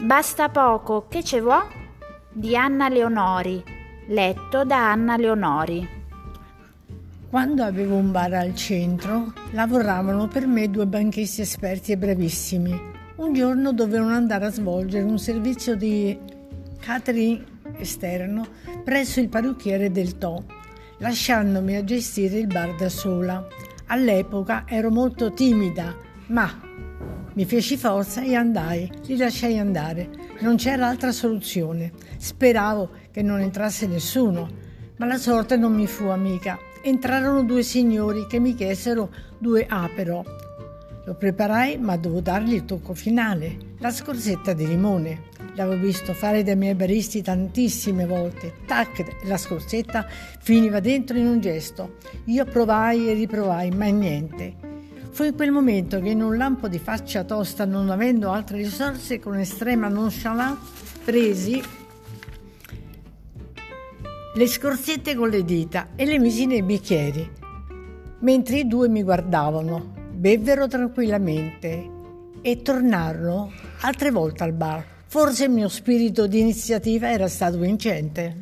Basta poco, che ce vuò? Di Anna Leonori, letto da Anna Leonori. Quando avevo un bar al centro, lavoravano per me due banchisti esperti e bravissimi. Un giorno dovevano andare a svolgere un servizio di catering esterno presso il parrucchiere del To, lasciandomi a gestire il bar da sola. All'epoca ero molto timida, ma mi feci forza e andai, li lasciai andare. Non c'era altra soluzione. Speravo che non entrasse nessuno, ma la sorte non mi fu amica. Entrarono due signori che mi chiesero due aperò. Lo preparai, ma dovevo dargli il tocco finale, la scorzetta di limone. L'avevo visto fare dai miei baristi tantissime volte. Tac, la scorzetta finiva dentro in un gesto. Io provai e riprovai, ma niente. Fu in quel momento che in un lampo di faccia tosta, non avendo altre risorse, con estrema nonchalance presi le scorzette con le dita e le misi nei bicchieri, mentre i due mi guardavano, bevvero tranquillamente e tornarono altre volte al bar. Forse il mio spirito di iniziativa era stato vincente.